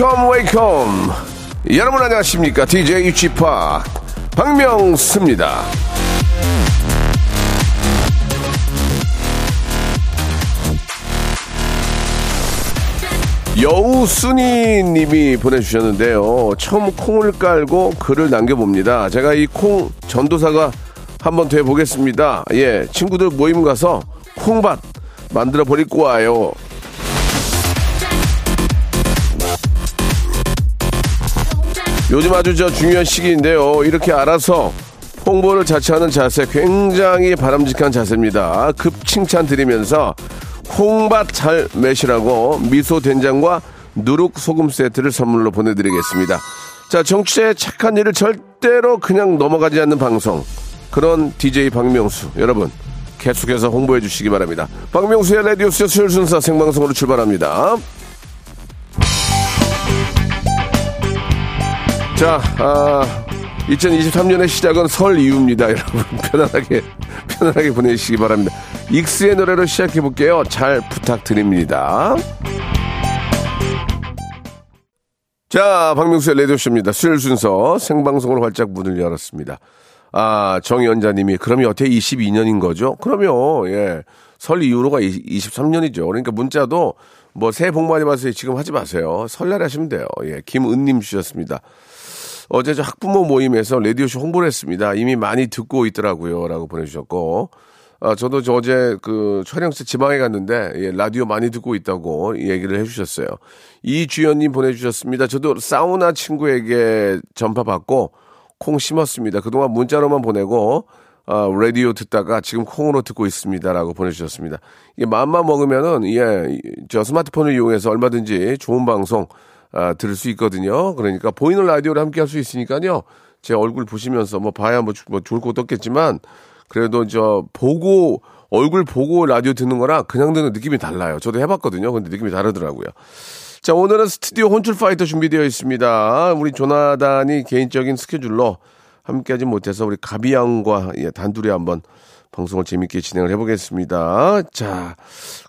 Welcome, welcome. 여러분 안녕하십니까? DJ p 박명수입니다. 여우순이 님이 보내주셨는데요. 처음 콩을 깔고 글을 남겨봅니다. 제가 이 콩 전도사가 한번 돼 보겠습니다. 예, 친구들 모임 가서 콩밭 만들어 버리고 와요. 요즘 아주 저 중요한 시기인데요. 이렇게 알아서 홍보를 자처하는 자세 굉장히 바람직한 자세입니다. 급 칭찬 드리면서 콩밭 잘 매시라고 미소 된장과 누룩 소금 세트를 선물로 보내드리겠습니다. 자, 정치의 착한 일을 절대로 그냥 넘어가지 않는 방송. 그런 DJ 박명수. 여러분, 계속해서 홍보해 주시기 바랍니다. 박명수의 라디오 쇼 수요일 순서 생방송으로 출발합니다. 자, 아, 2023년의 시작은 설 이후입니다. 여러분, 편안하게, 편안하게 보내시기 바랍니다. 익스의 노래로 시작해 볼게요. 잘 부탁드립니다. 자, 박명수의 라디오쇼입니다. 수요일 순서 생방송으로 활짝 문을 열었습니다. 아, 정연자님이, 그럼 여태 22년인 거죠? 그러면, 예. 설 이후로가 23년이죠. 그러니까 문자도 뭐 새해 복 많이 받으세요. 지금 하지 마세요. 설날에 하시면 돼요. 예. 김은님 주셨습니다. 어제 저 학부모 모임에서 라디오쇼 홍보를 했습니다. 이미 많이 듣고 있더라고요. 라고 보내주셨고. 아, 저도 저 어제 그 촬영실 지방에 갔는데, 예, 라디오 많이 듣고 있다고 얘기를 해주셨어요. 이주연님 보내주셨습니다. 저도 사우나 친구에게 전파 받고 콩 심었습니다. 그동안 문자로만 보내고, 아, 라디오 듣다가 지금 콩으로 듣고 있습니다. 라고 보내주셨습니다. 이게 마음만 먹으면은, 예, 저 스마트폰을 이용해서 얼마든지 좋은 방송, 아, 들을 수 있거든요. 그러니까 보이는 라디오를 함께 할 수 있으니까요. 제 얼굴 보시면서 뭐 봐야 뭐, 뭐 좋을 것도 없겠지만 그래도 저 보고 얼굴 보고 라디오 듣는 거랑 그냥 듣는 느낌이 달라요. 저도 해봤거든요. 근데 느낌이 다르더라고요. 자, 오늘은 스튜디오 혼출 파이터 준비되어 있습니다. 우리 조나단이 개인적인 스케줄로 함께하지 못해서 우리 가비양과 예, 단둘이 한번 방송을 재밌게 진행을 해보겠습니다. 자,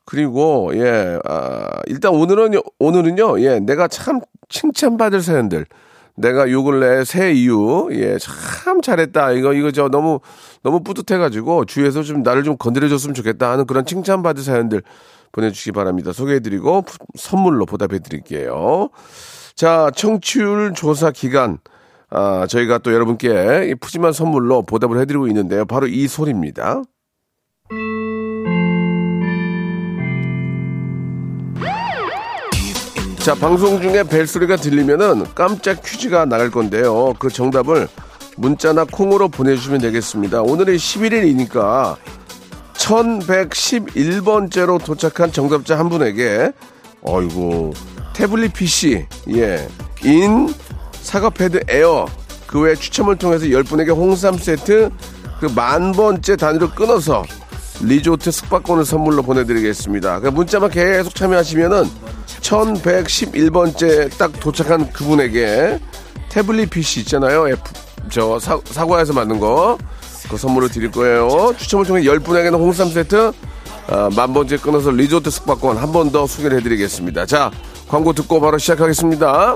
그리고, 예, 아, 일단 오늘은, 오늘은요, 예, 내가 참 칭찬받을 사연들. 내가 요 근래 새 이후, 예, 참 잘했다. 이거, 이거 저 너무, 너무 뿌듯해가지고 주위에서 좀 나를 좀 건드려줬으면 좋겠다 하는 그런 칭찬받을 사연들 보내주시기 바랍니다. 소개해드리고 선물로 보답해드릴게요. 자, 청취율 조사 기간. 아, 저희가 또 여러분께 푸짐한 선물로 보답을 해드리고 있는데요. 바로 이 소리입니다. 자, 방송 중에 벨소리가 들리면은 깜짝 퀴즈가 나갈 건데요. 그 정답을 문자나 콩으로 보내주시면 되겠습니다. 오늘이 11일이니까 1111번째로 도착한 정답자 한 분에게 어이구 태블릿 PC 예, 인 사과 패드 에어 그 외 추첨을 통해서 10분에게 홍삼 세트 그 만 번째 단위로 끊어서 리조트 숙박권을 선물로 보내드리겠습니다. 그 문자만 계속 참여하시면은 1111번째 딱 도착한 그분에게 태블릿 PC 있잖아요. F, 저 사, 사과에서 만든 거. 그 선물을 드릴 거예요. 추첨을 통해 10분에게는 홍삼 세트, 아, 만 번째 끊어서 리조트 숙박권 한 번 더 소개를 해드리겠습니다. 자, 광고 듣고 바로 시작하겠습니다.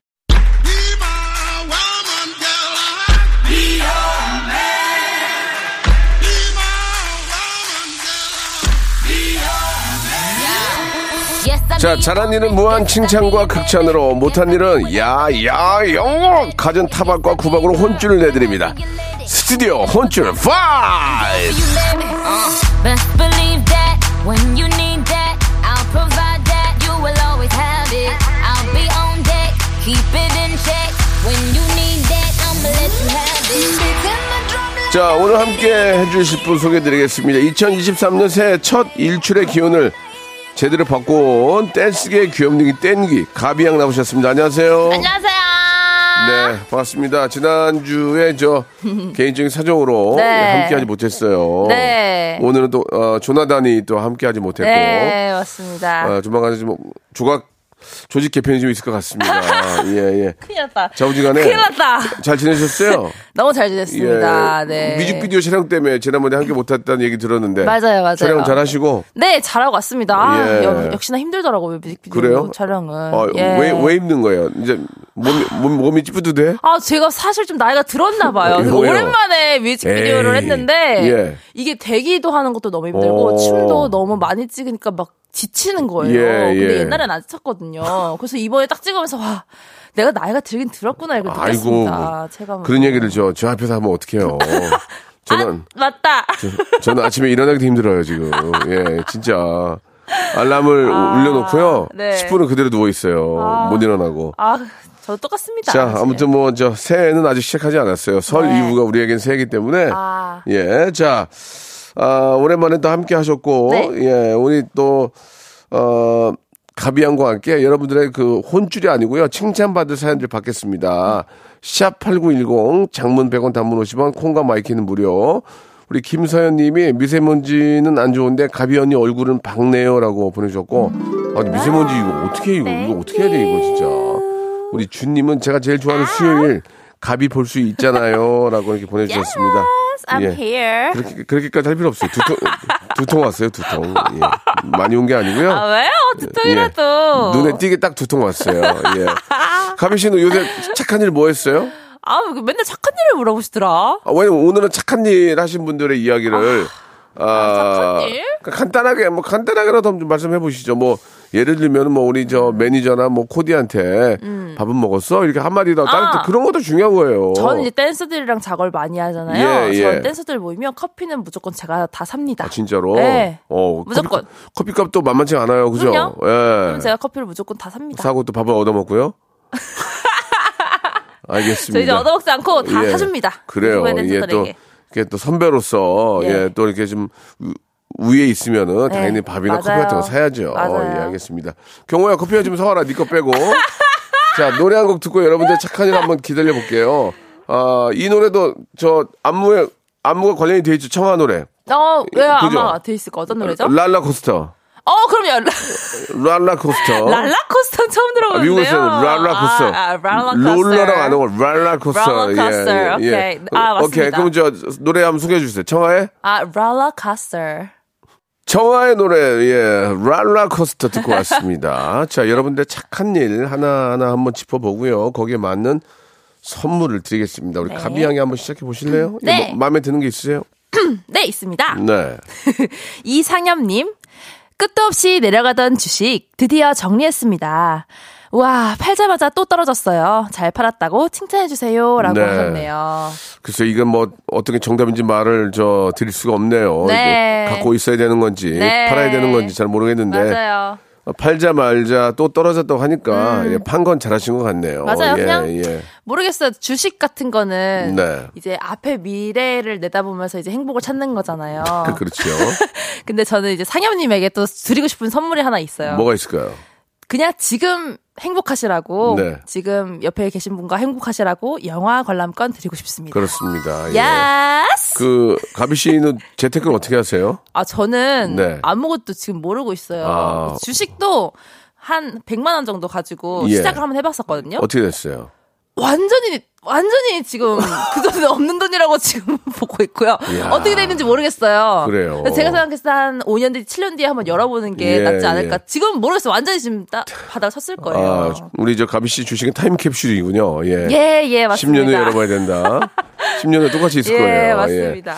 자, 잘한 일은 무한 칭찬과 극찬으로, 못한 일은 야, 야, 영어! 갖은 타박과 구박으로 혼쭐을 내드립니다. 스튜디오 혼쭐 5! Best believe that when you need that, I'll provide that. You will always have it. I'll be on deck, keep it in check. When you need that, I'ma let you have it. Beats in my drum like 자, 오늘 함께 해주실 분 소개해드리겠습니다. 2023년 새해 첫 일출의 기운을 제대로 바꿔온 댄스계 귀염둥이 땡기 가비양 나오셨습니다. 안녕하세요. 안녕하세요. 네, 반갑습니다. 지난주에 저 개인적인 사정으로 네. 함께하지 못했어요. 네. 오늘은 또 어, 조나단이 또 함께하지 못했고 네, 맞습니다. 어, 조만간에 좀 조각 조직 개편이 좀 있을 것 같습니다. 예, 예. 큰일 났다. 자우지간에 큰일 났다. 잘 지내셨어요? 너무 잘 지냈습니다. 예. 네. 뮤직비디오 촬영 때문에 지난번에 함께 못했다는 얘기 들었는데 맞아요, 맞아요. 촬영 잘 하시고 네, 잘하고 왔습니다. 아, 예. 역- 역시나 힘들더라고요, 뮤직비디오 그래요? 촬영은. 어, 예. 왜, 왜 힘든 거예요? 이제 몸이, 몸, 몸이 찌뿌드돼? 아, 제가 사실 좀 나이가 들었나 봐요. 오랜만에 뮤직비디오를 에이, 했는데 예. 이게 대기도 하는 것도 너무 힘들고 어. 춤도 너무 많이 찍으니까 막 지치는 거예요. 예, 근데 예. 옛날엔 안 지쳤거든요. 그래서 이번에 딱 찍으면서 와, 내가 나이가 들긴 들었구나 아이고, 느꼈습니다. 제가 그런 얘기를 저, 저 앞에서 하면 어떡해요. 저는, 아, 맞다. 저, 는 아침에 일어나기도 힘들어요, 지금. 예, 진짜. 알람을 울려놓고요. 네. 10분은 그대로 누워 있어요. 못 일어나고. 아, 저도 똑같습니다. 자, 사실. 아무튼 뭐, 저, 새해는 아직 시작하지 않았어요. 설 네. 이후가 우리에겐 새해이기 때문에. 아. 예, 자, 아, 오랜만에 또 함께 하셨고, 네. 예, 우리 또, 어, 가비양과 함께 여러분들의 그 혼줄이 아니고요. 칭찬받을 사연들 받겠습니다. 샵8910 장문 100원 단문 50원 콩과 마이키는 무료. 우리 김서연 님이 미세먼지는 안 좋은데 가비 언니 얼굴은 밝네요라고 보내주셨고 아, 미세먼지 이거 어떻게 이거 이거 어떻게 해야 돼 이거 진짜. 우리 준 님은 제가 제일 좋아하는 수요일 가비 볼수 있잖아요라고 이렇게 보내주셨습니다. I'm 예. here. 그렇게, 그렇게까지 할 필요 없어요. 두 통, 두통 왔어요, 두 통. 예. 많이 온 게 아니고요. 아, 왜요? 두통이라도. 예. 눈에 띄게 딱 두통 왔어요. 예. 가비 씨는 요새 착한 일 뭐 했어요? 아, 그 맨날 착한 일을 물어보시더라. 아, 왜냐면 오늘은 착한 일 하신 분들의 이야기를. 아, 착한 일? 그러니까 간단하게, 뭐 간단하게라도 좀 말씀해 보시죠. 뭐, 예를 들면 뭐 우리 저 매니저나 뭐 코디한테 밥은 먹었어? 이렇게 한 마디라도 다른 음. 아. 때 그런 것도 중요한 거예요. 저는 이제 댄서들이랑 작업을 많이 하잖아요. 예, 예. 저는 댄서들 모이면 커피는 무조건 제가 다 삽니다. 아, 진짜로? 네. 어, 무조건. 커피, 커피값도 만만치 않아요. 그죠? 그럼요. 예. 그럼 제가 커피를 무조건 다 삽니다. 사고 또 밥을 얻어 먹고요? 알겠습니다. 저 이제 얻어먹지 않고 다 예. 사줍니다. 그래요. 이게 또. 이게 또 선배로서, 예, 예. 또 이렇게 좀, 우- 위에 있으면은 네, 당연히 밥이나 커피 맞아요. 같은 거 사야죠. 맞아요. 예, 알겠습니다. 경호야, 커피 좀 사와라. 니거 빼고. 자, 노래 한 곡 듣고 여러분들 착한 일 한번 기다려 볼게요. 아, 이 노래도 저 안무에, 안무가 관련이 돼 있죠. 청아 노래. 어, 왜 그죠? 아마 돼 있을 거 어떤 노래죠? 랄라코스터. 어, 그럼요. 랄라코스터. 랄라코스터 처음 아, 들어보는데요. 미국에서 랄라코스터. 아, 아, 랄라코스터. 롤러랑 안 하고 랄라코스터. 랄라코스터. 오케이. 아, 맞습니다. 오케이. 그럼 저 노래 한번 소개해 주세요. 청하의 아, 랄라코스터. 청하의 노래 예 랄라코스터 듣고 왔습니다. 자, 여러분들 착한 일 하나하나 한번 짚어 보고요. 거기에 맞는 선물을 드리겠습니다. 우리 네. 가비 양이 한번 시작해 보실래요? 네. 뭐, 마음에 드는 게 있으세요? 네, 있습니다. 네. 이상엽님, 끝도 없이 내려가던 주식 드디어 정리했습니다. 와, 팔자마자 또 떨어졌어요. 잘 팔았다고 칭찬해주세요. 라고 네. 하셨네요. 글쎄 이건 뭐 어떻게 정답인지 말을 저 드릴 수가 없네요. 네. 갖고 있어야 되는 건지 네. 팔아야 되는 건지 잘 모르겠는데 맞아요. 어, 팔자 말자 또 떨어졌다고 하니까 예, 판건 잘하신 것 같네요. 음. 맞아요. 예, 그냥 예. 모르겠어요. 주식 같은 거는 네. 이제 앞에 미래를 내다보면서 이제 행복을 찾는 거잖아요. 그렇죠. 근데 저는 이제 상엽님에게 또 드리고 싶은 선물이 하나 있어요. 뭐가 있을까요? 그냥 지금 행복하시라고 네. 지금 옆에 계신 분과 행복하시라고 영화 관람권 드리고 싶습니다. 그렇습니다. 예. 야스! 그 가비 씨는 재테크를 어떻게 하세요? 아 저는 네. 아무것도 지금 모르고 있어요. 아. 주식도 한 100만 원 정도 가지고 예. 시작을 한번 해봤었거든요. 어떻게 됐어요? 완전히 완전히 지금 그 돈은 없는 돈이라고 지금 보고 있고요. 이야. 어떻게 되는지 모르겠어요. 그래요. 제가 생각했을 때 한 5년 뒤, 7년 뒤에 한번 열어보는 게 예, 낫지 않을까. 예. 지금 모르겠어요. 완전히 지금 딱 바닥 섰을 거예요. 아, 우리 저 가비 씨 주식은 타임캡슐이군요. 예. 예, 예, 맞습니다. 10년 후에 열어봐야 된다. 10년 후에 똑같이 있을 예, 거예요. 맞습니다.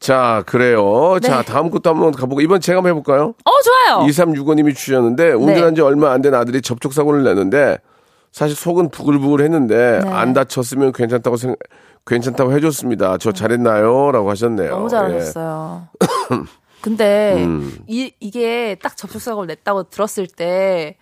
자, 그래요. 자, 네. 다음 것도 한번 가보고, 이번 제가 한번 해볼까요? 어, 좋아요. 2365님이 주셨는데, 운전한 지 얼마 안 된 아들이 접촉사고를 냈는데, 사실 속은 부글부글 했는데, 네. 안 다쳤으면 괜찮다고 생, 괜찮다고 해줬습니다. 저 잘했나요? 라고 하셨네요. 너무 예. 잘하셨어요. 근데 음. 이, 이게 딱 접촉사고를 냈다고 들었을 때,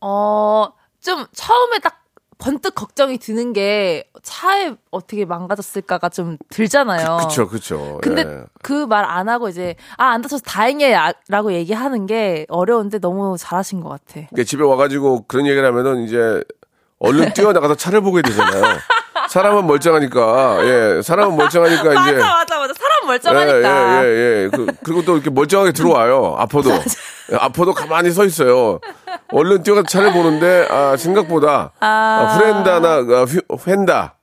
어, 좀 처음에 딱 번뜩 걱정이 드는 게 차에 어떻게 망가졌을까가 좀 들잖아요. 그쵸, 그쵸. 근데 예. 그말 안 하고 이제 아 안 다쳐서 다행이야라고 얘기하는 게 어려운데 너무 잘하신 것 같아. 그러니까 집에 와가지고 그런 얘기를 하면은 이제 얼른 뛰어나가서 차를 보게 되잖아요. 사람은 멀쩡하니까, 예, 사람은 멀쩡하니까 이제. 맞아 맞아 맞아 사람 예, 멀쩡하니까. 예, 예, 예. 그, 그리고 또 이렇게 멀쩡하게 들어와요. 아파도. 예, 아파도 가만히 서 있어요. 얼른 뛰어가서 차를 보는데, 아, 생각보다, 아, 후렌다나, 아, 휘- 펜다,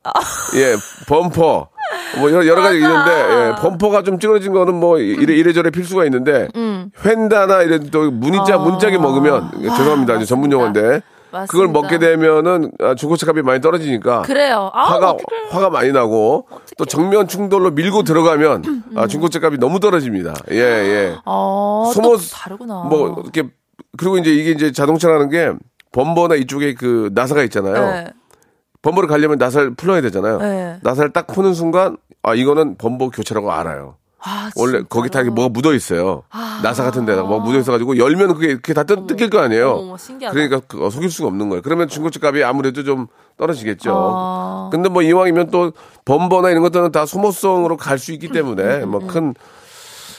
예, 범퍼, 뭐 여러, 여러 가지 있는데, 예, 범퍼가 좀 찌그러진 거는 뭐 이래, 이래저래 필수가 있는데, 음. 펜다나 이런 또 문자, 문짝이 먹으면, 죄송합니다. 이제 전문 용어인데, 아, 맞습니다. 먹게 되면은 아, 중고차 값이 많이 떨어지니까 그래요. 아, 화가 어떡해. 화가 많이 나고 또 정면 충돌로 밀고 들어가면 음. 아, 중고차 값이 너무 떨어집니다. 예 예. 어, 소모- 또 다르구나. 뭐 이렇게 그리고 이제 이게 이제 자동차라는 게 범버나 이쪽에 그 나사가 있잖아요. 네. 범버를 가려면 나사를 풀어야 되잖아요. 네. 나사를 딱 푸는 순간 아 이거는 범버 교체라고 알아요. 아, 원래? 거기 다 이렇게 뭐가 묻어 있어요. 나사 같은 데다가 뭐가 묻어 있어가지고 열면 그게 그게 다 뜯, 뜯길 거 아니에요. 어머. 그러니까 그거 속일 수가 없는 거예요. 그러면 중고차 값이 아무래도 좀 떨어지겠죠. 아. 근데 뭐 이왕이면 또 범버나 이런 것들은 다 소모성으로 갈 수 있기 때문에 뭐큰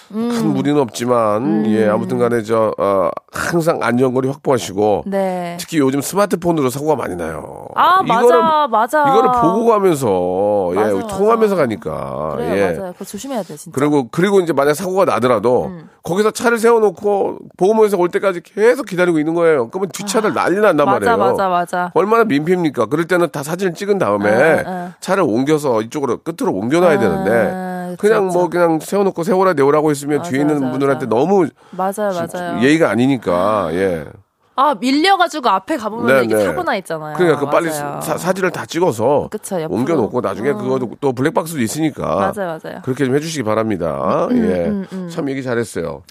큰 무리는 없지만 예 아무튼 간에 저 어, 항상 안전거리 확보하시고 네. 특히 요즘 스마트폰으로 사고가 많이 나요. 아, 맞아, 맞아. 이거를 보고 가면서 예 맞아, 맞아. 통하면서 가니까 그래요, 예. 맞아요. 그거 조심해야 돼, 진짜. 그리고 그리고 이제 만약 사고가 나더라도 음. 거기서 차를 세워놓고 보험회사 올 때까지 계속 기다리고 있는 거예요. 그러면 뒷차들 난리 난단 아, 맞아, 말이에요. 맞아, 맞아. 얼마나 민폐입니까? 그럴 때는 다 사진을 찍은 다음에 아, 아. 차를 옮겨서 이쪽으로 끝으로 옮겨놔야 아, 되는데 그쵸, 그냥. 뭐 그냥 세워놓고 세워라 내오라고 했으면 맞아, 뒤에 있는 맞아, 분들한테 맞아. 너무 맞아요, 맞아요. 예의가 아니니까 예. 아, 밀려가지고 앞에 가보면 네, 이게 네. 사고 나 있잖아요. 그러니까 그 빨리. 사, 사진을 다 찍어서 그쵸. 옮겨놓고 나중에 음. 그것도 또 블랙박스도 있으니까 맞아요, 맞아요. 그렇게 좀 해주시기 바랍니다. 음, 예, 참 얘기 잘했어요.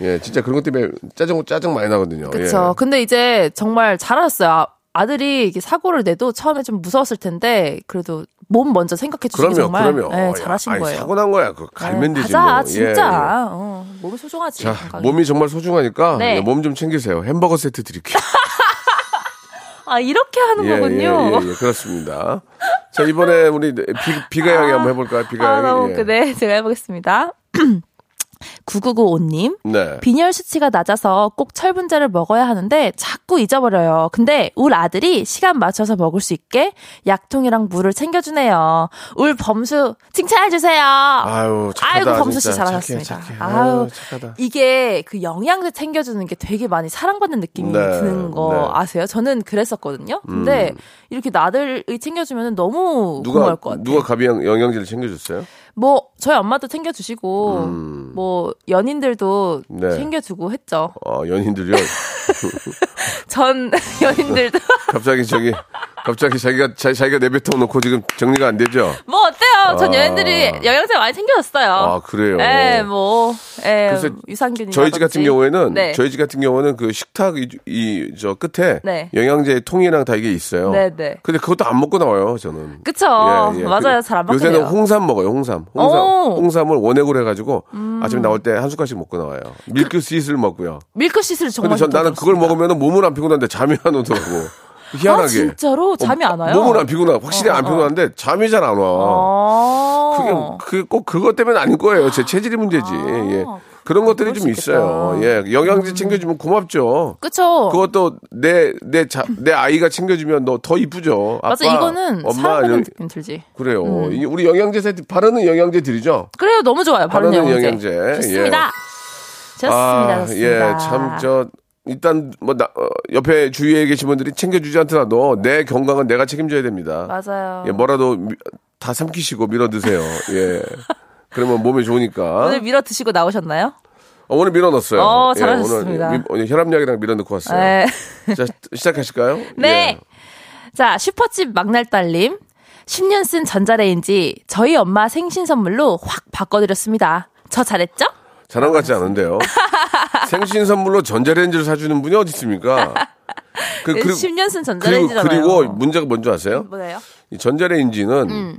예, 진짜 그런 것 때문에 짜증 짜증 많이 나거든요. 그쵸. 예. 근데 이제 정말 잘하셨어요. 아, 아들이 이게 사고를 내도 처음에 좀 무서웠을 텐데, 그래도 몸 먼저 생각해 주시기 그럼요, 정말 그럼요. 네, 야, 잘하신 아니, 거예요. 사고 난 거야. 그 갈면 네, 되지 가자, 뭐. 진짜. 예, 예. 어, 몸이 소중하지. 자. 몸이 정말 소중하니까 네. 예, 몸좀 챙기세요. 햄버거 세트 드릴게요. 아, 이렇게 하는 예, 거군요. 예, 예, 예, 그렇습니다. 자, 이번에 우리 비, 비가 양이 한번 해볼까요? 비가 아, 양이. 너무 예. 네, 제가 해보겠습니다. 9995님. 네. 빈혈 수치가 낮아서 꼭 철분제를 먹어야 하는데 자꾸 잊어버려요. 근데 울 아들이 시간 맞춰서 먹을 수 있게 약통이랑 물을 챙겨주네요. 울 범수 칭찬해주세요. 아유, 착하다. 아이고 범수 씨 진짜. 잘하셨습니다. 착해, 착해. 아유, 착하다. 이게 그 영양제 챙겨주는 게 되게 많이 사랑받는 느낌이 네, 드는 거 네. 음. 아세요? 저는 그랬었거든요. 근데 이렇게 나들이 챙겨주면 너무 누가 고마울 것 같아요. 누가 가비 영- 영양제를 챙겨줬어요? 뭐 저희 엄마도 챙겨주시고 음. 뭐 연인들도 네. 챙겨주고 했죠. 어, 연인들이요. 전 연인들도 갑자기 저기 갑자기 자기가 자, 자기가 내뱉어 놓고 지금 정리가 안 되죠. 뭐 어때요? 전 아. 연인들이 영양제 많이 챙겨줬어요. 아, 그래요? 예, 뭐, 예, 그래서 유산균이 저희 집 같은 경우에는 네. 저희 집 같은 경우는 그 식탁 이저 끝에 네. 영양제 통이랑 다 이게 있어요. 네, 네. 근데 그것도 안 먹고 나와요, 저는. 그쵸. 예, 예. 맞아요. 그- 잘안 먹게 요새는. 홍삼 먹어요, 홍삼. 홍삼. 오. 음. 홍삼을 원액으로 해가지고 아침에 나올 때 한 숟갈씩 먹고 나와요. 밀크 스윗을 먹고요. 근데 정말 전 나는 그걸 먹으면 몸은 안 피곤한데 잠이 안 오더라고. 희한하게. 아, 진짜로? 잠이 안 와요? 몸은 안 피곤하. 확실히 어, 안 어. 피곤한데 잠이 잘 안 와. 아. 그게 그꼭 그것 때문에 아닐 거예요. 제 체질이 문제지. 아, 예. 그런 것들이 좀수 있어요. 음. 예. 영양제 챙겨주면 고맙죠. 그쵸. 그것도 내, 내, 자, 내 아이가 챙겨주면 너 더 이쁘죠. 아빠, 맞아, 이거는 엄마, 이런- 느낌 들지. 그래요. 이 우리 영양제 세트, 바르는 영양제 드리죠? 그래요, 너무 좋아요. 바른 바르는 영양제. 영양제. 좋습니다. 좋습니다, 아, 좋습니다. 예, 참, 저, 일단, 뭐, 나, 어, 옆에 주위에 계신 분들이 챙겨주지 않더라도 내 건강은 내가 책임져야 됩니다. 맞아요. 예, 뭐라도 미- 다 삼키시고 밀어 드세요. 예. 그러면 몸에 좋으니까. 오늘 밀어 드시고 나오셨나요? 어, 오늘 밀어 넣었어요. 어, 예, 잘하셨습니다. 오늘, 미- 오늘 혈압약이랑 밀어 넣고 왔어요. 네. 자, 시작하실까요? 네. 예. 자, 슈퍼집 막날딸님. 10년 쓴 전자레인지 저희 엄마 생신 선물로 확 바꿔드렸습니다. 저 잘했죠? 것 같지 않은데요. 생신 선물로 전자레인지를 사주는 분이 어디 있습니까? 그, 그리고, 10년 쓴 그리고, 전자레인지잖아요. 그리고 문제가 뭔지 아세요? 뭐예요? 이 전자레인지는 음.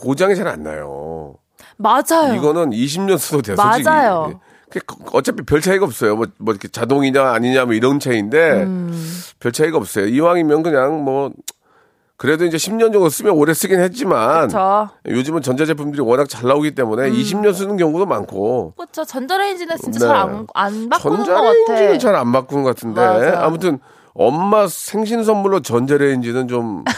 고장이 잘 안 나요. 맞아요. 이거는 20년 써도 돼요. 맞아요. 그 어차피 별 차이가 없어요. 뭐, 뭐 이렇게 자동이냐 아니냐 뭐 이런 차이인데 음. 별 차이가 없어요. 이왕이면 그냥 뭐 그래도 이제 10년 정도 쓰면 오래 쓰긴 했지만 그쵸. 요즘은 전자제품들이 워낙 잘 나오기 때문에 20년 쓰는 경우도 많고 그렇죠. 전자레인지는 진짜 네. 잘안 안 바꾸는 것 전자레인지는 같아. 잘안 바꾸는 것 같은데 맞아. 아무튼 엄마 생신 선물로 전자레인지는 좀, 좀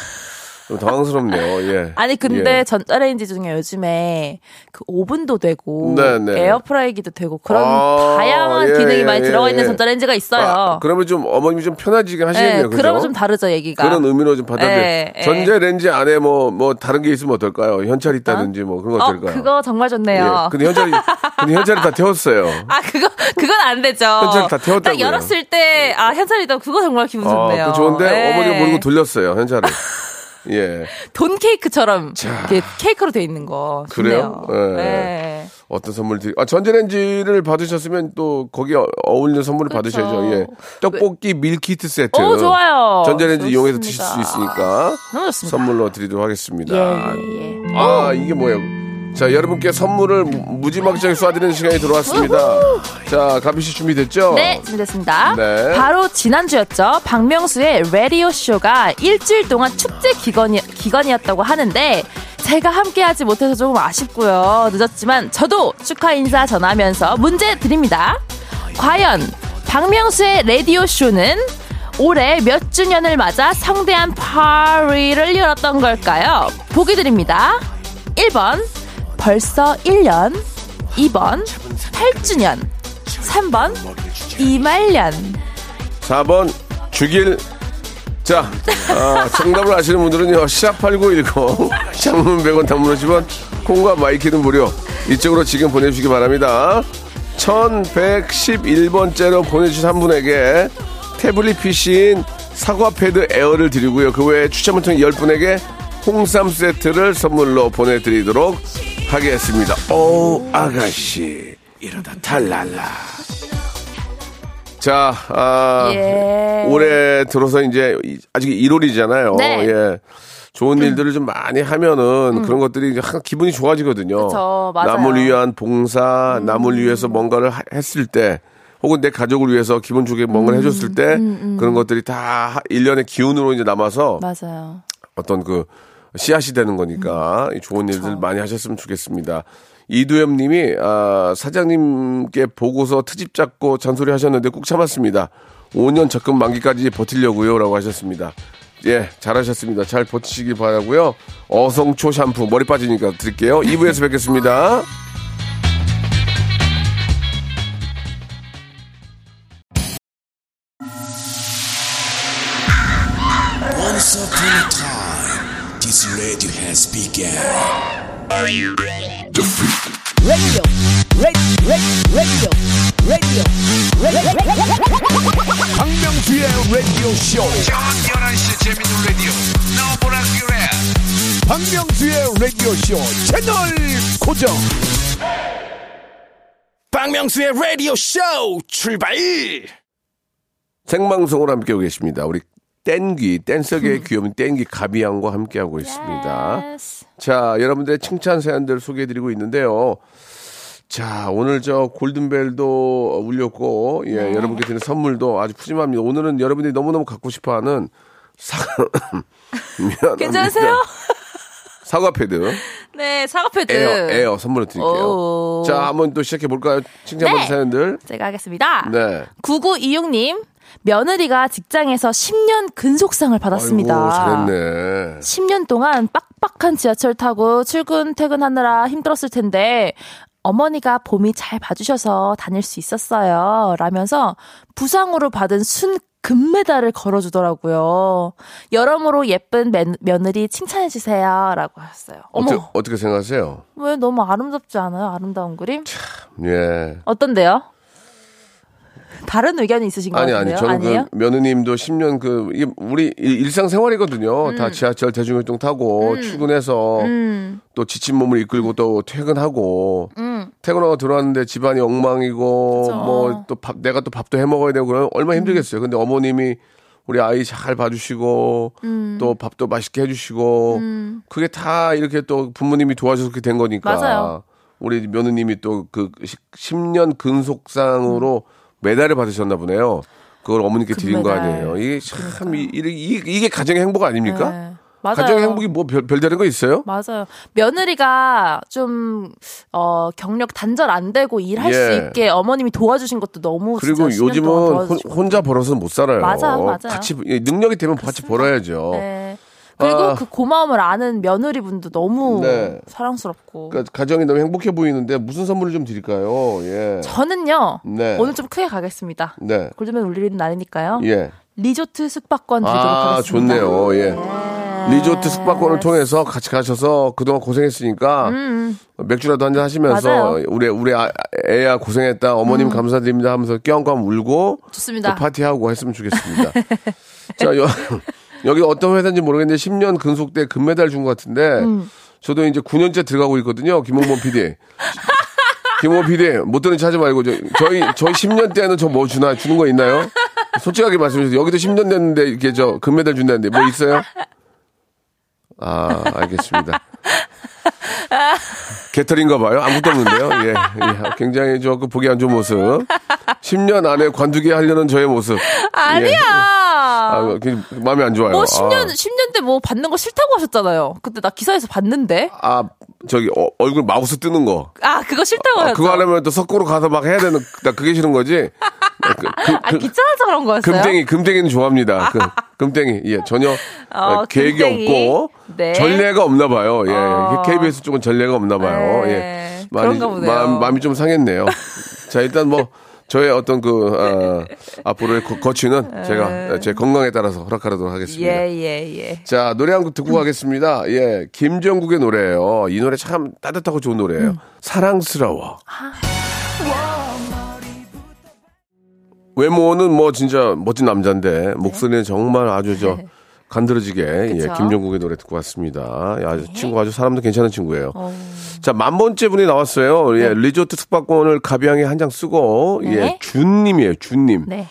당황스럽네요. 예. 아니 근데 예. 전자레인지 중에 요즘에 그 오븐도 되고 네, 네. 에어프라이기도 되고 그런 아, 다양한 예, 기능이 예, 많이 예, 들어가 있는 예. 전자레인지가 있어요. 아, 그러면 좀 어머님이 좀 하시겠네요. 네, 그죠? 그러면 좀 다르죠 얘기가. 그런 의미로 좀 받아들여. 예, 예. 전자레인지 안에 뭐, 뭐 다른 게 있으면 어떨까요? 현찰 있다든지 뭐 그런 거 어 어떨까요? 그거 정말 좋네요. 예. 근데 현찰이, 근데 현찰이 다 태웠어요. 아 그거 그건 안 되죠. 현찰 다 태웠다고요. 딱 열었을 때 아 현찰이다 그거 정말 기분 좋네요. 아, 그 좋은데 네. 어머니가 모르고 돌렸어요, 현찰을. 예. 돈 케이크처럼 이렇게 케이크로 돼 있는 거 그래요? 좋네요. 예. 네. 어떤 선물 드리, 아, 전자레인지를 받으셨으면 또 거기에 어- 어울리는 선물을 그렇죠. 받으셔야죠. 예. 떡볶이 밀키트 세트. 오 좋아요. 전자레인지 이용해서. 드실 수 있으니까. 선물로 드리도록 하겠습니다. 예, 예, 예. 아, 이게 뭐예요? 자, 여러분께 선물을 무- 무지막지하게 쏴드리는 시간이 들어왔습니다. 자, 가비 씨 준비됐죠? 네, 준비됐습니다. 네. 바로 지난주였죠. 박명수의 라디오 쇼가 일주일 동안 축제 기간이, 기간이었다고 하는데 제가 함께하지 못해서 조금 아쉽고요. 늦었지만 저도 축하 인사 전하면서 문제 드립니다. 과연 박명수의 라디오 쇼는 올해 몇 주년을 맞아 성대한 파티를 열었던 걸까요? 보기 드립니다. 1번 벌써 1년 2번 8주년 3번 이말년. 4번 죽일 자 아, 정답을 아시는 분들은요 샵8910 장문 100원 단문 50원 콩과 마이키는 무료. 이쪽으로 지금 보내주시기 바랍니다. 1111번째로 보내주신 한 분에게 태블릿 PC인 사과 패드 에어를 드리고요. 그 외에 추첨을 통해 10분에게 홍삼 세트를 선물로 보내드리도록 하겠습니다 오 아가씨 이러다 탈랄라 자, 아, 예. 올해 들어서 이제 이- 아직 1월이잖아요. 네. 음. 예. 좋은 일들을 좀 많이 하면은 그런 것들이 이제 기분이 좋아지거든요. 그쵸, 맞아요. 음. 남을 위한 봉사, 남을 위해서 뭔가를 하- 했을 때 혹은 내 가족을 위해서 기분 좋게 뭔가를 음, 해줬을 때 그런 것들이 다 1년의 기운으로 이제 남아서 맞아요. 어떤 그 씨앗이 되는 거니까 이 좋은 일들 많이 하셨으면 좋겠습니다. 이두엽 님이, 아, 사장님께 보고서 트집 잡고 잔소리 하셨는데 꾹 참았습니다. 5년 적금 만기까지 버티려고요. 라고 하셨습니다. 예, 잘하셨습니다. 잘 버티시길 바라고요 어성초 샴푸, 머리 빠지니까 드릴게요. 2부에서 뵙겠습니다. Radio has begun. 박명수의 라디오 쇼. 저녁 11시 재밌는 라디오. 너보라 그래. 박명수의 라디오 쇼 채널 고정. 박명수의 라디오 쇼 출발. 생방송으로 함께하고 계십니다. 우리 땡귀, 댄서계의 귀여운 땡귀 가비양과 함께하고 있습니다. Yes. 자, 여러분들의 칭찬 사연들 소개해드리고 있는데요. 자, 오늘 저 골든벨도 울렸고, 예, 네. 여러분께 드리는 선물도 아주 푸짐합니다. 오늘은 여러분들이 너무너무 갖고 싶어 하는 사, 미안합니다. 괜찮으세요? 사과 패드, 네, 사과 패드. 에어, 에어 선물로 드릴게요. 오. 자, 한번 또 시작해 볼까요? 칭찬받은 네. 사연들. 제가 하겠습니다. 네. 9926님, 며느리가 직장에서 10년 근속상을 받았습니다. 아이고, 잘했네. 10년 동안 빡빡한 지하철 타고 출근, 퇴근하느라 힘들었을 텐데, 어머니가 봄이 잘 봐주셔서 다닐 수 있었어요. 라면서 부상으로 받은 순 금메달을 걸어주더라고요. 여러모로 예쁜 매- 며느리 칭찬해주세요. 라고 하셨어요. 어머, 어떻게, 어떻게 생각하세요? 왜 너무 아름답지 않아요? 아름다운 그림? 예. 어떤데요? 다른 의견이 있으신 것 아니 같은데요? 아니 저는 아니에요? 그 며느님도 10년 그 이게 우리 일- 일상생활이거든요. 음. 다 지하철 대중교통 타고 출근해서 또 지친 몸을 이끌고 또 퇴근하고 퇴근하고 들어왔는데 집안이 엉망이고 음. 뭐또 밥 내가 또 밥도 해 먹어야 되고 그러면 얼마나 힘들겠어요. 근데 어머님이 우리 아이 잘 봐주시고 음. 또 밥도 맛있게 해주시고 그게 다 이렇게 또 부모님이 도와줘서 그렇게 된 거니까 맞아요. 우리 며느님이 또 그 10년 근속상으로 메달을 받으셨나 보네요. 그걸 어머니께 드린 거 금메달. 아니에요. 이게 참 이, 이, 이- 이 게 가정의 행복 아닙니까? 네. 맞아요. 가정의 행복이 뭐 별, 별다른 거 있어요? 맞아요. 며느리가 좀, 어, 경력 단절 안 되고 일할 예. 수 있게 어머님이 도와주신 것도 너무 그리고 진짜 10년 요즘은 혼. 혼자 벌어서 못 살아요. 맞아요, 맞아요. 같이 예, 능력이 되면 같이 벌어야죠. 네. 그리고 아. 그 고마움을 아는 며느리분도 너무 네. 사랑스럽고. 그러니까 가정이 너무 행복해 보이는데 무슨 선물을 좀 드릴까요? 예. 저는요, 네. 오늘 좀 크게 가겠습니다. 네. 골드맨 울리는 날이니까요. 예. 리조트 숙박권 드리도록 아, 하겠습니다. 좋네요. 예. 네. 리조트 숙박권을 통해서 같이 가셔서 그동안 고생했으니까 맥주라도 한잔 하시면서 음, 맞아요. 우리 우리 아- 애야 고생했다 어머님 감사드립니다 하면서 껴안고 울고 좋습니다. 또 파티하고 했으면 좋겠습니다. 자 여, 여기 어떤 회사인지 모르겠는데 10년 근속돼 금메달 준 것 같은데 음. 저도 이제 9년째 들어가고 있거든요. 김홍범 PD. 김홍범 PD 못 듣는 체 하지 말고 저, 저희 저희 10년 때는 저 뭐 주나 주는 거 있나요? 솔직하게 말씀해 주세요. 여기도 10년 됐는데 이렇게 저 금메달 준다는데 뭐 있어요? 아, 알겠습니다. 개털인가 봐요. 아무것도 없는데요. 예, 예. 굉장히 저그 보기 안 좋은 모습. 10년 안에 관두기 하려는 저의 모습. 아니야. 아, 그 마음에 안 좋아요. 뭐 10년, 아, 10년 때 뭐 받는 거 싫다고 하셨잖아요. 그때 나 기사에서 봤는데. 아, 저기 어, 얼굴 마우스 뜨는 거. 아, 그거 싫다고 아, 하셨죠. 그거 하려면 또 석고로 가서 막 해야 되는 나 그게 싫은 거지. 그, 그, 아, 그, 귀찮아서 그런 거였어요? 금땡이 금땡이는 좋아합니다. 그, 금땡이 예 전혀 어, 어, 계획이 금땡이. 없고 네. 전례가 없나 봐요. 예 어. KBS 쪽은 전례가 없나 봐요. 네, 예 많이 그런가 보네요. 마음, 마음이 좀 상했네요. 자 일단 뭐 저의 어떤 그 어, 앞으로의 거- 거취는 제가 제 건강에 따라서 허락하도록 하겠습니다. 네. 예, 예, 예. 자, 노래 한 곡 듣고 가겠습니다. 예, 김정국의 노래예요. 이 노래 참 따뜻하고 좋은 노래예요. 음. 사랑스러워. 아. 외모는 뭐 진짜 멋진 남자인데 목소리는 정말 아주 저 간드러지게 예, 네. 네. 김정국의 노래 듣고 왔습니다. 야, 친구 아주 사람도 괜찮은 친구예요. 자, 만 번째 분이 나왔어요. 예, 리조트 숙박권을 가비양에 한 장 쓰고 네. 예, 준님이에요. 준님. 네.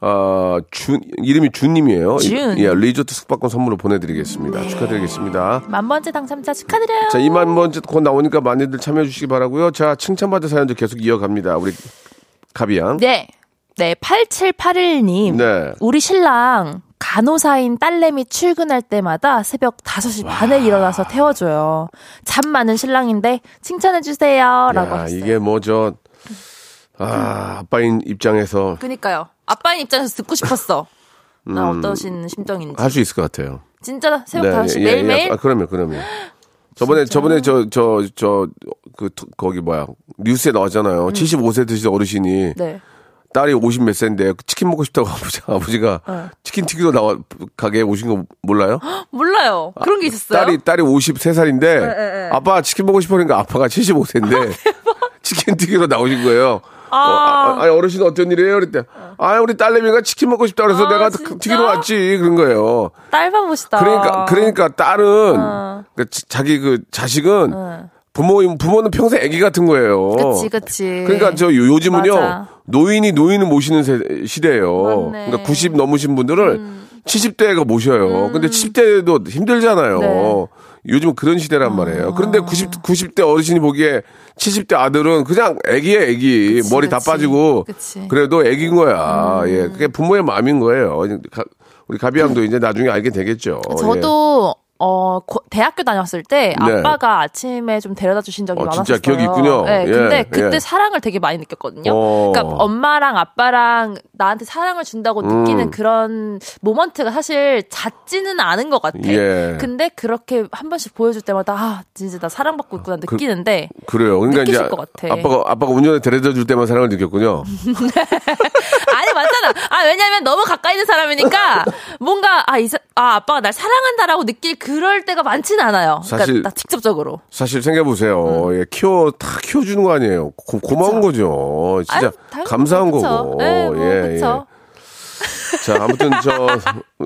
아, 준, 이름이 준님이에요. 준. 예, 리조트 숙박권 선물로 보내드리겠습니다. 축하드리겠습니다. 만 번째 당첨자 축하드려요. 자, 2만 번째 곧 나오니까 많이들 참여해 주시기 바라고요 자, 칭찬받은 사연들 계속 이어갑니다. 우리 가비양. 네. 네, 8781님. 네. 우리 신랑 간호사인 딸내미 출근할 때마다 새벽 5시 반에 일어나서 태워줘요. 잠 많은 신랑인데 칭찬해주세요. 라고 야, 하셨어요. 이게 뭐 저, 아, 아빠인 입장에서 그니까요. 아빠인 입장에서 듣고 싶었어. 나 어떠신 심정인지. 할 수 있을 것 같아요. 진짜 새벽 5시 예, 매일매일? 예. 아, 그러면, 그러면. 저번에, 저번에 저, 저, 저, 그, 투- 거기 뭐야. 뉴스에 나왔잖아요. 75세 드신 어르신이 음. 네. 딸이 50 몇 세인데 치킨 먹고 싶다고 아버지, 아버지가 어. 치킨 튀기러 나와, 가게에 오신 거 몰라요? 몰라요. 그런 게 있었어요? 딸이 딸이 53살인데 예, 아빠 치킨 먹고 싶어 그러니까 아빠가 75세인데 치킨 튀기러 나오신 거예요. 어, 아, 아, 어르신 어떤 일이에요? 그랬대. 아, 우리 딸내미가 치킨 먹고 싶다 그래서 아, 내가 진짜? 튀기러 왔지. 그런 거예요. 딸만 보시다. 그러니까 그러니까 딸은 어. 그 자- 자기 그 자식은 부모 부모는 평생 아기 같은 거예요. 그치. 그러니까 저 요- 요즘은요 맞아. 노인이 노인을 모시는 세- 시대예요. 맞네. 그러니까 90 넘으신 분들을 70대가 모셔요. 근데 70대도 힘들잖아요. 네. 요즘 그런 시대란 말이에요. 그런데 90 90대 어르신이 보기에 70대 아들은 그냥 애기에 애기 그치, 머리 다 그치. 빠지고 그치. 음. 그래도 애기인 거야. 예, 그게 부모의 마음인 거예요. 가- 우리 가비양도 이제 나중에 알게 되겠죠. 예. 저도 어 고- 대학교 다녔을 때 네. 아빠가 아침에 좀 데려다 주신 적이 어, 많았어요. 진짜 기억이 있군요. 네, 예, 근데 그때 예. 사랑을 되게 많이 느꼈거든요. 어. 그러니까 엄마랑 아빠랑 나한테 사랑을 준다고 음. 느끼는 그런 모먼트가 사실 잦지는 않은 것 같아. 예. 근데 그렇게 한 번씩 보여줄 때마다 아 진짜 나 사랑받고 있구나 느끼는데 그 래요. 그러니까 이제. 아빠가 아빠가 운전에 데려다 줄 때만 사랑을 느꼈군요. 맞잖아. 아 왜냐면 너무 가까이 있는 사람이니까 뭔가 아, 이 사, 아 아빠가 날 사랑한다라고 느낄 그럴 때가 많지는 않아요. 사실- 그러니까 나 직접적으로. 사실 생각해보세요. 음. 예, 키워, 다 키워주는 거 아니에요. 고, 고마운 거죠. 진짜 아유, 감사한 그쵸. 거고. 네, 뭐, 예, 그쵸. 예. 자, 아무튼 저,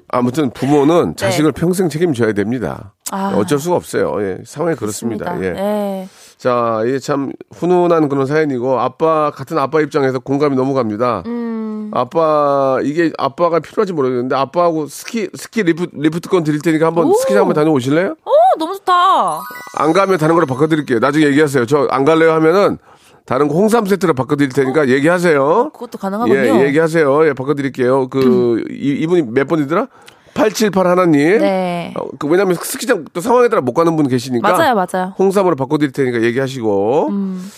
아무튼 부모는 자식을 평생 책임져야 됩니다. 네. 아. 어쩔 수가 없어요. 예, 상황이 그렇습니다. 예. 네. 자, 이게 참 훈훈한 그런 사연이고 아빠 같은 아빠 입장에서 공감이 너무 갑니다. 음. 아빠 이게 아빠가 필요할지 모르겠는데 아빠하고 스키 스키 리프 리프트권 드릴 테니까 한번 오. 스키장 한번 다녀오실래요? 어 너무 좋다. 안 가면 다른 거로 바꿔드릴게요. 나중에 얘기하세요. 저 안 갈래요 하면은 다른 거 홍삼 세트로 바꿔드릴 테니까 얘기하세요. 그것도 가능하군요. 예, 얘기하세요. 예, 바꿔드릴게요. 그 이, 이분이 몇 번이더라? 878 하나님. 네. 어, 그 왜냐면 스키장 또 상황에 따라 못 가는 분 계시니까. 맞아요, 맞아요. 홍삼으로 바꿔드릴 테니까 얘기하시고. 음.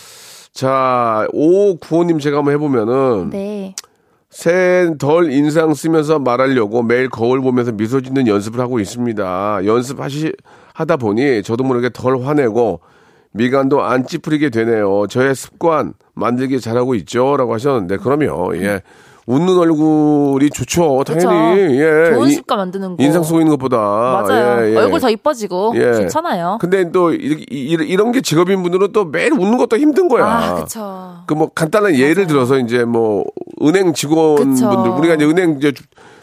자, 5595님 제가 한번 해보면은. 네. 새해 덜 인상 쓰면서 말하려고 매일 거울 보면서 미소 짓는 연습을 하고 있습니다. 연습하시, 하다 보니 저도 모르게 덜 화내고 미간도 안 찌푸리게 되네요. 저의 습관 만들기 잘하고 있죠. 라고 하셨는데, 그럼요. 예. 웃는 얼굴이 좋죠. 당연히. 그쵸. 예. 좋은 이- 습관 만드는 거. 인상 쏘이는 것보다. 맞아요. 예, 예. 얼굴 더 이뻐지고 예. 좋잖아요. 근데 또 이렇게 이- 이런 게 직업인 분들은 또 매일 웃는 것도 힘든 거야. 아, 그쵸. 그뭐 간단한 예를 들어서 이제 뭐 은행 직원분들 그쵸. 우리가 이제 은행 이제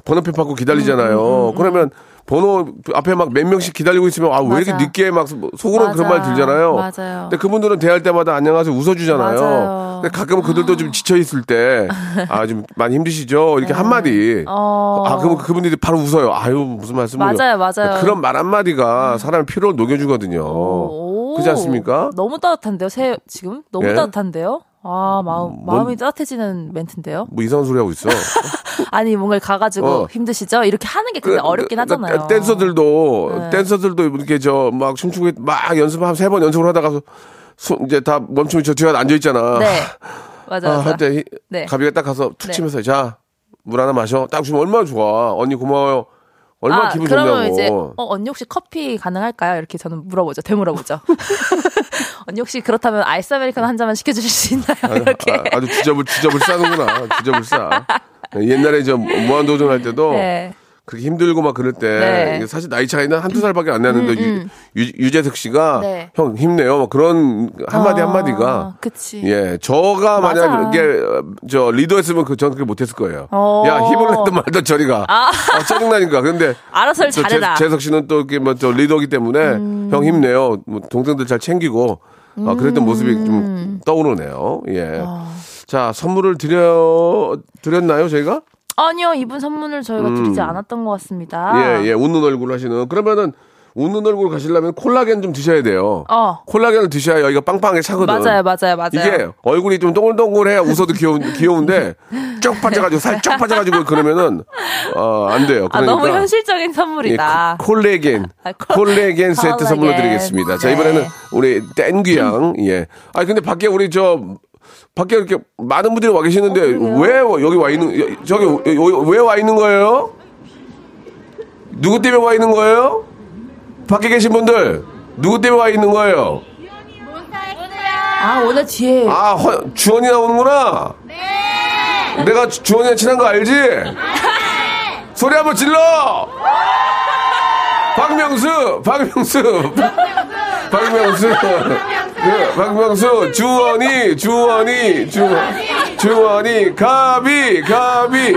번호표 받고 기다리잖아요. 음, 그러면 번호 앞에 막 몇 명씩 기다리고 있으면 아 왜 이렇게. 늦게 막 속으로 그런 말. 들잖아요. 맞아요. 근데 그분들은 대할 때마다 안녕하세요 웃어주잖아요. 맞아요. 근데 가끔 그들도 좀 지쳐 있을 때 아 좀 많이 힘드시죠 이렇게 한 마디. 어. 아 그럼 그분들이 바로 웃어요. 아유 무슨 말씀을 맞아요, 맞아요. 그런 말 한마디가 사람의 피로를 녹여주거든요. 오. 그렇지 않습니까? 너무 따뜻한데요, 새, 지금? 너무 예? 따뜻한데요? 아, 마음, 뭔- 마음이 따뜻해지는 멘트인데요? 뭐 이상한 소리 하고 있어. 아니, 뭔가 가가지고 어. 힘드시죠? 이렇게 하는 게 근데 어렵긴 하잖아요. 댄서들도 네. 댄서들도 이렇게 저 막 춤추고 막 연습 한세번 연습을 하다가 손 이제 다 멈추면 저 뒤에 앉아 있잖아. 네. 맞아, 아, 맞아. 할때 네. 가비가 딱 가서 툭 네. 치면서 자 물 하나 마셔. 딱 주면 얼마나 좋아. 언니 고마워요. 얼마나 아, 기분 그러면 좋냐고. 이제, 어, 언니 혹시 커피 가능할까요? 이렇게 저는 물어보죠. 되물어보죠. 언니 혹시 그렇다면 아이스 아메리카노 한 잔만 시켜주실 수 있나요? 이렇게. 아, 주 주접을 주접을 싸는구나. 주접을 싸. 옛날에 저 무한도전 할 때도 네. 그렇게 힘들고 막 그럴 때 네. 사실 나이 차이는 한두 살밖에 안 나는데 유, 유, 유재석 씨가 네. 형 힘내요. 막 그런 한마디 아, 한마디가 그치. 예 저가 맞아. 만약 이게 어, 저 리더였으면 그 저는 그렇게 못했을 거예요. 어. 야 힘을 내든 말든 저리가 아. 아, 짜증나니까 근데 알아서 저 잘해라. 재, 석 씨는 또 이렇게 뭐저 리더기 때문에 음. 형 힘내요. 뭐 동생들 잘 챙기고 아, 그랬던 모습이 음. 좀 떠오르네요. 예. 아. 자 선물을 드려 드렸나요 저희가? 아니요, 이분 선물을 저희가 드리지 않았던 것 같습니다. 음. 예, 예, 웃는 얼굴 하시는. 그러면은, 웃는 얼굴 가시려면 콜라겐 좀 드셔야 돼요. 어. 콜라겐을 드셔야 여기가 빵빵하게 차거든. 맞아요, 맞아요, 맞아요. 이게 얼굴이 좀 동글동글해야 웃어도 귀여운, 귀여운데, 쭉 빠져가지고, 살쭉 빠져가지고 그러면은, 어, 안 돼요. 아, 그러니까. 너무 현실적인 예, 선물이다. 코- 콜레겐. 아, 콜- 콜레겐 세트 콜레겐. 선물로 드리겠습니다. 자, 네. 이번에는 우리 땡귀양, 예. 아 근데 밖에 우리 저, 밖에 이렇게 많은 분들이 와 계시는데, 어, 왜 여기 와 있는, 여- 저기, 왜 와 있는 거예요? 누구 때문에 와 있는 거예요? 밖에 계신 분들, 누구 때문에 와 있는 거예요? 아, 오늘 뒤에. 아, 허- 주원이 나오는구나? 네! 내가 주- 주원이랑 친한 거 알지? 소리 한번 질러! 박명수! 박명수! 박명수! 그, 박명수! 주원이! 주원이! 주, 주원이! 가비! 가비!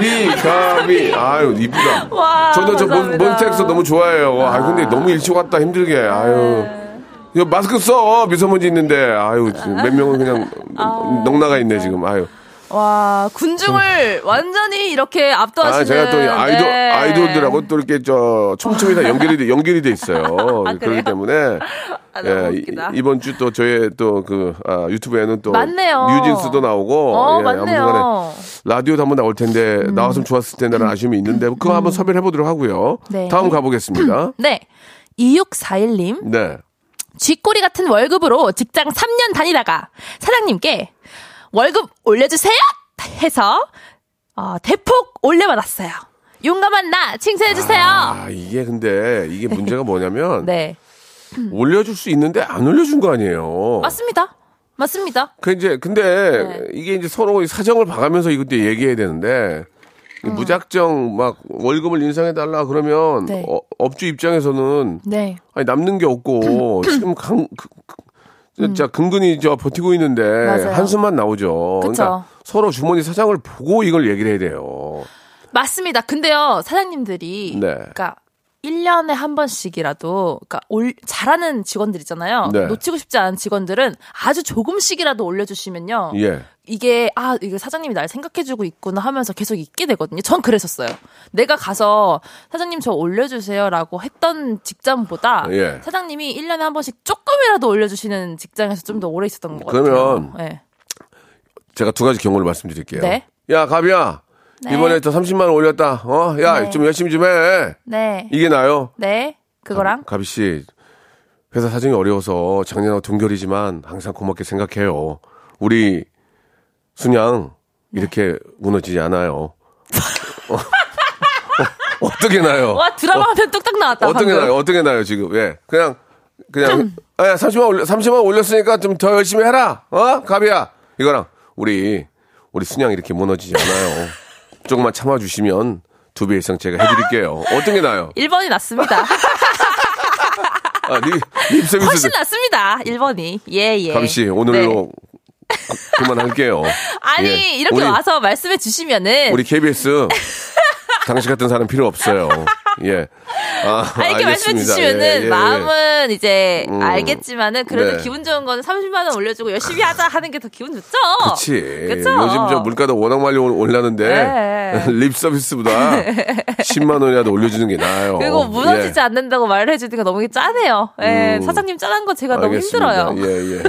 이, 가비! 아유, 이쁘다. 와, 저도 저 몬-. 몬스타엑스 너무 좋아해요. 아 근데 너무 일찍 왔다 힘들게. 아유. 이거 마스크 써 미세먼지 있는데 아유 몇 명은 그냥 넉나가 있네 지금 아유 와, 군중을 완전히 이렇게 압도하시는. 아 제가 또이 아이돌 네. 아이돌들하고 또 이렇게 저 촘촘히 다 연결이 돼 연결이 돼 있어요 아? 그렇기 때문에 아, 예, 웃기다. 이, 번 주 또 저의 또그 아, 유튜브에는 또 맞네요. 뉴진스도 나오고 어, 예, 맞네요. 아무튼간에 라디오도 한번 나올 텐데 나왔으면 좋았을 텐데라는 아쉬움이 있는데 그거 한번 섭외를 해보도록 하고요 네. 다음 가보겠습니다 네. 2641님. 네 쥐꼬리 같은 월급으로 직장 3년 다니다가 사장님께 월급 올려주세요! 해서, 어, 대폭 올려받았어요. 용감한 나 칭찬해주세요! 아 이게 근데 이게 문제가 뭐냐면 네. 올려줄 수 있는데 안 올려준 거 아니에요. 맞습니다. 맞습니다. 그 이제 근데 네. 이게 이제 서로 사정을 봐가면서 이것도 얘기해야 되는데 음. 무작정 막 월급을 인상해 달라 그러면 네. 어, 업주 입장에서는 네. 아니 남는 게 없고 지금 강 그, 그, 진짜 근근히 저 버티고 있는데 음. 맞아요. 한숨만 나오죠. 그쵸. 그러니까 서로 주머니 사장을 보고 이걸 얘기를 해야 돼요. 맞습니다. 근데요, 사장님들이. 네. 그러니까 1년에 한 번씩이라도, 그러니까 올, 잘하는 직원들 있잖아요. 네. 놓치고 싶지 않은 직원들은 아주 조금씩이라도 올려주시면요. 예. 이게 아 이게 사장님이 날 생각해주고 있구나 하면서 계속 있게 되거든요. 전 그랬었어요. 내가 가서 사장님 저 올려주세요라고 했던 직장보다 예. 사장님이 1년에 한 번씩 조금이라도 올려주시는 직장에서 좀 더 오래 있었던 것 같아요. 그러면 네. 제가 두 가지 경우를 말씀드릴게요. 네. 야, 가비야. 네. 이번에 또 30만 원 올렸다. 어, 야, 네. 좀 열심히 좀 해. 네. 이게 나요. 네. 그거랑 가비 씨, 회사 사정이 어려워서 작년하고 동결이지만 항상 고맙게 생각해요. 우리 순양 이렇게 무너지지 않아요. 어, 떻게 나요? 와 드라마 한편 뚝딱 나왔다. 어떻게 방금. 나요? 어떻게 나요, 지금? 예. 그냥, 그냥, 아, 30만 올려, 30만 올렸으니까 좀 더 열심히 해라! 어? 가비야! 이거랑, 우리, 우리 순양 이렇게 무너지지 않아요. 조금만 참아주시면 두 배 이상 제가 해드릴게요. 어떤 게 나요? 1번이 낫습니다. 아, 립, 립. 훨씬 낫습니다. 1번이. 예, 예. 가비씨, 오늘로 그- 그만할게요. 아니, 예. 이렇게 우리- 와서 말씀해 주시면은. 우리 KBS, 당신 같은 사람 필요 없어요. 예. 아, 아, 이렇게 말씀해. 주시면은 예, 예, 예. 마음은 이제 음. 알겠지만은 그래도 네. 기분 좋은 거는 30만 원 올려주고 열심히 하자 하는 게 더 기분 좋죠. 그쵸? 요즘 저 물가도 워낙 많이 올- 올랐는데 네. 립 서비스보다 10만 원이라도 올려주는 게 나아요. 그리고 무너지지 예. 않는다고 말을 해주니까 너무 짜네요. 예, 음. 사장님 짠한 거 제가 너무 알겠습니다. 힘들어요. 예, 예.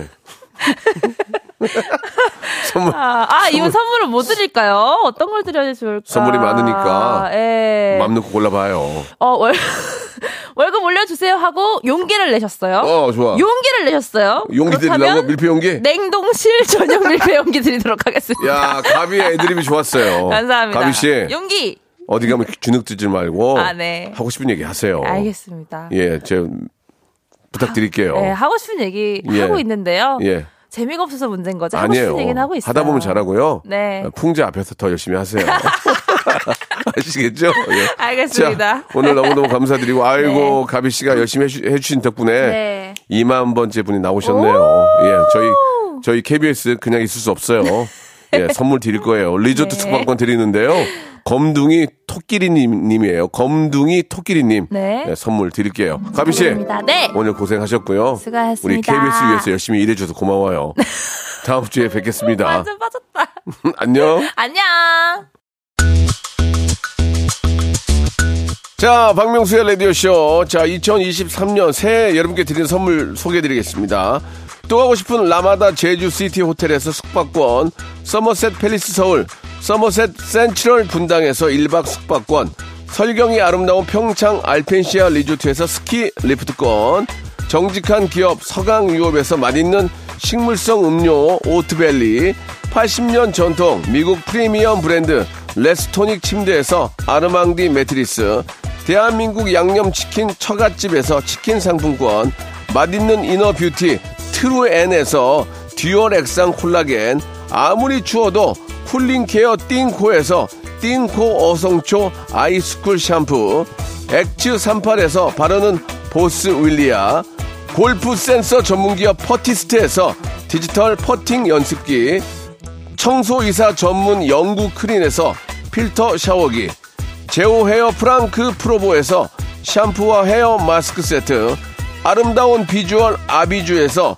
선물 아, 아, 이거 선물을 뭐 드릴까요? 어떤 걸 드려야 좋을까? 선물이 많으니까 예. 맘 놓고 골라봐요. 어, 월, 월급 올려주세요 하고 용기를 내셨어요. 어, 좋아. 용기를 내셨어요. 용기 드리려고 밀폐 용기? 냉동실 전용 밀폐 용기 드리도록 하겠습니다. 야, 가비 애드립이 좋았어요. 감사합니다. 가비 씨, 용기. 어디 가면 주눅 들지 말고 아, 네. 하고 싶은 얘기 하세요. 알겠습니다. 예, 제 부탁드릴게요. 네, 하고 싶은 얘기 예. 하고 있는데요. 예. 재미가 없어서 문제인 거죠. 하고 아니에요. 싶은 얘기는 하고 있어요. 하다 보면 잘하고요. 네. 풍자 앞에서 더 열심히 하세요. 아시겠죠? 예. 알겠습니다. 자, 오늘 너무너무 감사드리고, 아이고, 네. 가비 씨가 열심히 해주, 해주신 덕분에 네. 2만 번째 분이 나오셨네요. 예, 저희, 저희 KBS 그냥 있을 수 없어요. 예, 선물 드릴 거예요. 리조트 네. 숙박권 드리는데요. 검둥이 토끼리님, 님이에요. 검둥이 토끼리님. 네. 예, 선물 드릴게요. 가비 씨. 네. 오늘 고생하셨고요. 수고하셨습니다. 우리 KBS 위해서 열심히 일해줘서 고마워요. 다음 주에 뵙겠습니다. 완전 빠졌다. 안녕. 안녕. 자, 박명수의 라디오쇼. 자, 2023년 새해 여러분께 드리는 선물 소개해드리겠습니다. 또 가고 싶은 라마다 제주시티 호텔에서 숙박권, 서머셋 팰리스 서울, 서머셋 센트럴 분당에서 1박 숙박권, 설경이 아름다운 평창 알펜시아 리조트에서 스키 리프트권, 정직한 기업 서강유업에서 맛있는 식물성 음료 오트밸리 80년 전통 미국 프리미엄 브랜드 레스토닉 침대에서 아르망디 매트리스 대한민국 양념치킨 처갓집에서 치킨 상품권 맛있는 이너 뷰티 트루엔에서 듀얼 액상 콜라겐 아무리 추워도 쿨링 케어 띵코에서 띵코 어성초 아이스쿨 샴푸 엑츠 38에서 바르는 보스 윌리아 골프 센서 전문기업 퍼티스트에서 디지털 퍼팅 연습기 청소이사 전문 영구 크린에서 필터 샤워기 제오 헤어 프랑크 프로보에서 샴푸와 헤어 마스크 세트 아름다운 비주얼 아비주에서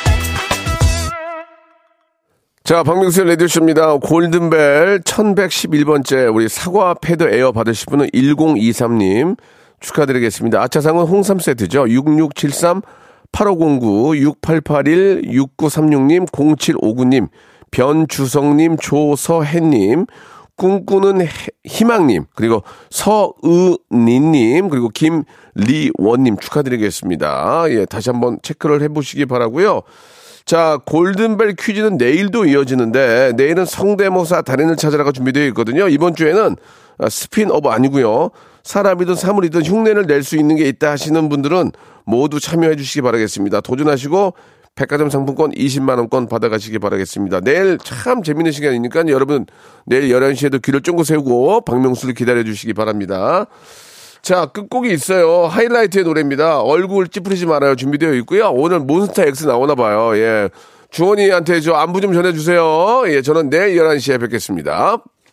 자, 박명수의 라디오쇼입니다. 골든벨 1111번째 우리 사과 패드 에어 받으실 분은 1023님 축하드리겠습니다. 아차상은 홍삼 세트죠. 6673 8509 6881 6936님 0759님 변주성님 조서혜님 꿈꾸는 해- 희망님 그리고 서은니님 그리고 김리원님 축하드리겠습니다. 예, 다시 한번 체크를 해보시기 바라고요. 자, 골든벨 퀴즈는 내일도 이어지는데, 내일은 성대모사 달인을 찾아라가 준비되어 있거든요. 이번 주에는 아, 스핀업 아니고요 사람이든 사물이든 흉내를 낼 수 있는 게 있다 하시는 분들은 모두 참여해 주시기 바라겠습니다. 도전하시고 백화점 상품권 20만 원권 받아가시기 바라겠습니다. 내일 참 재밌는 시간이니까 여러분 내일 11시에도 귀를 쫑긋 세우고 박명수를 기다려 주시기 바랍니다. 자, 끝곡이 있어요. 하이라이트의 노래입니다. 얼굴 찌푸리지 말아요. 준비되어 있고요. 오늘 몬스타 X 나오나 봐요. 예. 주원이한테 저 안부 좀 전해주세요. 예, 저는 내일 11시에 뵙겠습니다.